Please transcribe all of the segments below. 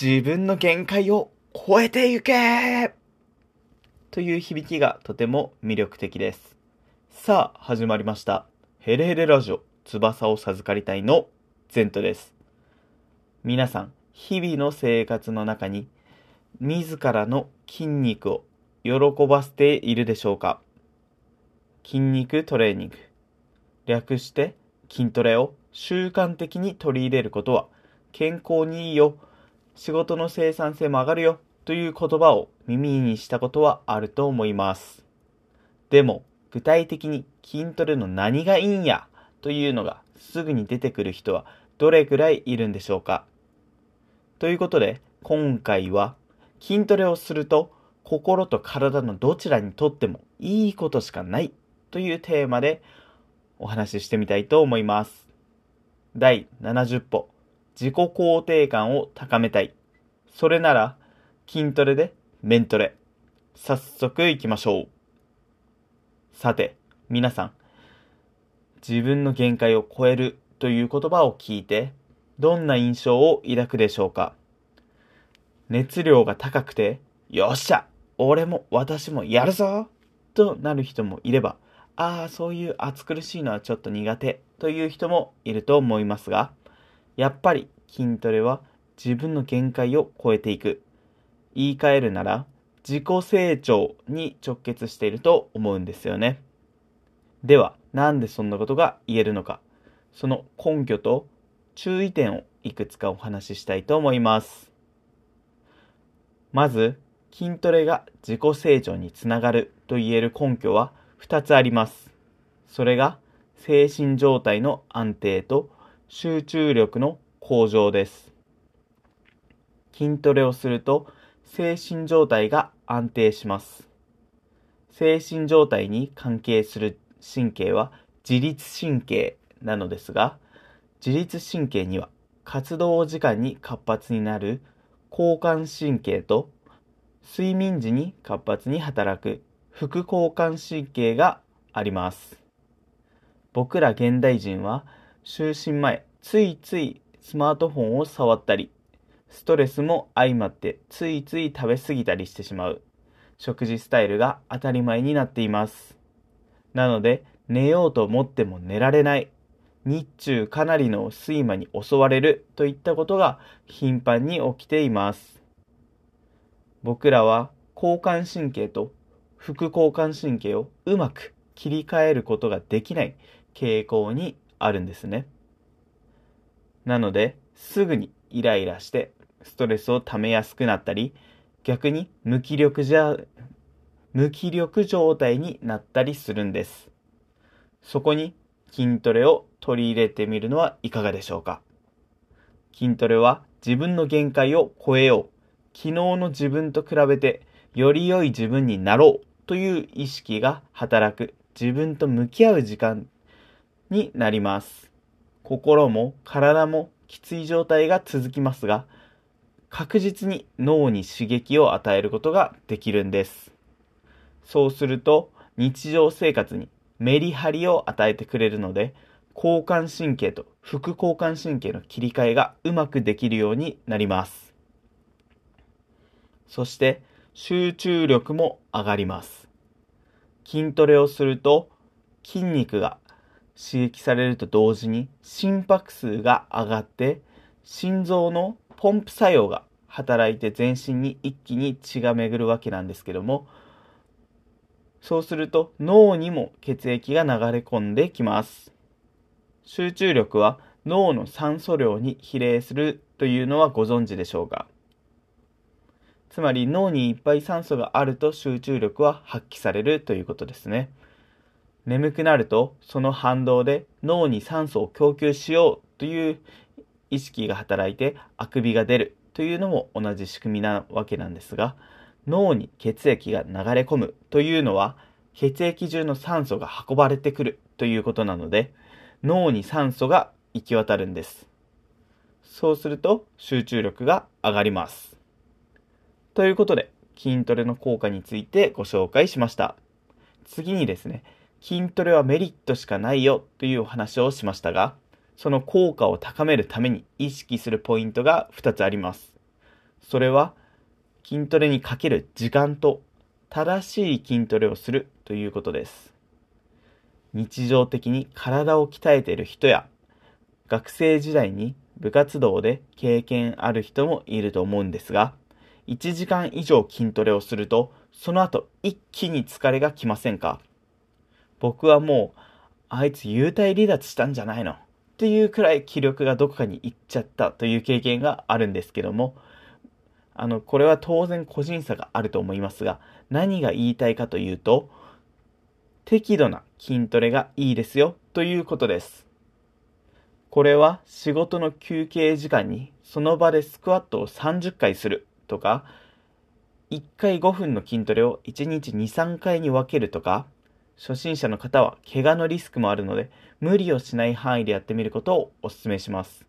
自分の限界を超えてゆけという響きがとても魅力的です。さあ、始まりました。ヘレヘレラジオ、翼を授かりたいのゼントです。皆さん、日々の生活の中に、自らの筋肉を喜ばせているでしょうか？筋肉トレーニング。略して筋トレを習慣的に取り入れることは健康にいいよ、仕事の生産性も上がるよという言葉を耳にしたことはあると思います。でも具体的に筋トレの何がいいんやというのがすぐに出てくる人はどれくらいいるんでしょうかということで今回は筋トレをすると心と体のどちらにとってもいいことしかないというテーマでお話ししてみたいと思います。第70歩自己肯定感を高めたい。それなら筋トレでメントレ。早速行きましょう。さて、皆さん、自分の限界を超えるという言葉を聞いて、どんな印象を抱くでしょうか？熱量が高くて、よっしゃ俺も私もやるぞとなる人もいれば、ああ、そういう暑苦しいのはちょっと苦手という人もいると思いますが、やっぱり筋トレは自分の限界を超えていく。言い換えるなら、自己成長に直結していると思うんですよね。では、なんでそんなことが言えるのか、その根拠と注意点をいくつかお話ししたいと思います。まず、筋トレが自己成長につながると言える根拠は2つあります。それが、精神状態の安定と集中力の向上です。筋トレをすると精神状態が安定します。精神状態に関係する神経は自律神経なのですが、自律神経には活動時間に活発になる交感神経と睡眠時に活発に働く副交感神経があります。僕ら現代人は就寝前ついついスマートフォンを触ったりストレスも相まってついつい食べ過ぎたりしてしまう食事スタイルが当たり前になっています。なので寝ようと思っても寝られない。日中かなりの睡魔に襲われるといったことが頻繁に起きています。僕らは交感神経と副交感神経をうまく切り替えることができない傾向にあるんですね。なので、すぐにイライラしてストレスを溜めやすくなったり、逆に無気力じゃ、無気力状態になったりするんです。そこに筋トレを取り入れてみるのはいかがでしょうか？筋トレは自分の限界を超えよう。昨日の自分と比べてより良い自分になろうという意識が働く自分と向き合う時間になります。心も体もきつい状態が続きますが、確実に脳に刺激を与えることができるんです。そうすると日常生活にメリハリを与えてくれるので、交感神経と副交感神経の切り替えがうまくできるようになります。そして集中力も上がります。筋トレをすると筋肉が刺激されると同時に心拍数が上がって心臓のポンプ作用が働いて全身に一気に血が巡るわけなんですけどもそうすると脳にも血液が流れ込んできます集中力は脳の酸素量に比例するというのはご存知でしょうかつまり脳にいっぱい酸素があると集中力は発揮されるということですね。眠くなるとその反動で脳に酸素を供給しようという意識が働いてあくびが出るというのも同じ仕組みなわけなんですが脳に血液が流れ込むというのは血液中の酸素が運ばれてくるということなので脳に酸素が行き渡るんです。そうすると集中力が上がります。ということで筋トレの効果についてご紹介しました。次にですね筋トレはメリットしかないよというお話をしましたが、その効果を高めるために意識するポイントが2つあります。それは筋トレにかける時間と正しい筋トレをするということです。日常的に体を鍛えている人や学生時代に部活動で経験ある人もいると思うんですが、1時間以上筋トレをすると、その後一気に疲れがきませんか？僕はもう、あいつ幽体離脱したんじゃないの？っていうくらい気力がどこかに行っちゃったという経験があるんですけども、あの、これは当然個人差があると思いますが、何が言いたいかというと、適度な筋トレがいいですよということです。これは仕事の休憩時間にその場でスクワットを30回するとか、1回5分の筋トレを1日2、3回に分けるとか、初心者の方は怪我のリスクもあるので、無理をしない範囲でやってみることをお勧めします。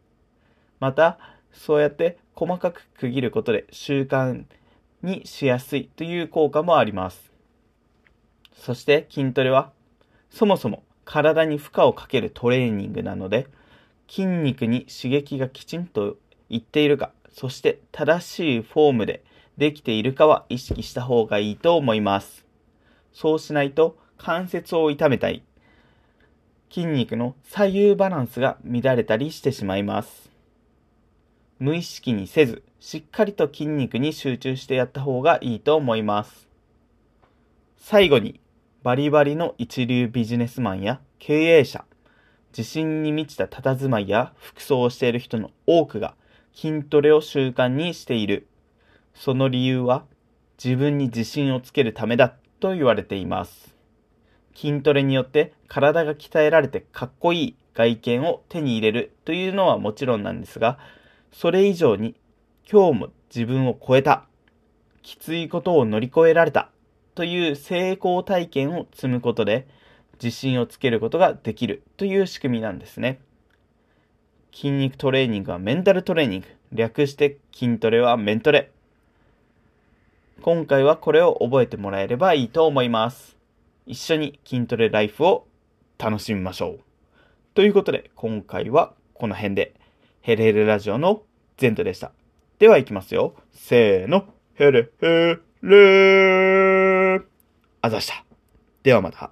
また、そうやって細かく区切ることで習慣にしやすいという効果もあります。そして筋トレは、そもそも体に負荷をかけるトレーニングなので、筋肉に刺激がきちんといっているか、そして正しいフォームでできているかは意識した方がいいと思います。そうしないと関節を痛めたり、筋肉の左右バランスが乱れたりしてしまいます。無意識にせず、しっかりと筋肉に集中してやった方がいいと思います。最後に、バリバリの一流ビジネスマンや経営者、自信に満ちた佇まいや服装をしている人の多くが筋トレを習慣にしている。その理由は自分に自信をつけるためだと言われています。筋トレによって体が鍛えられてかっこいい外見を手に入れるというのはもちろんなんですが、それ以上に今日も自分を超えた、きついことを乗り越えられたという成功体験を積むことで自信をつけることができるという仕組みなんですね。筋肉トレーニングはメンタルトレーニング。略して筋トレはメントレ。今回はこれを覚えてもらえればいいと思います。一緒に筋トレライフを楽しみましょう。ということで、今回はこの辺で、ヘレヘレラジオの前途でした。では行きますよ。せーの。ヘレヘレー。あざした。ではまた。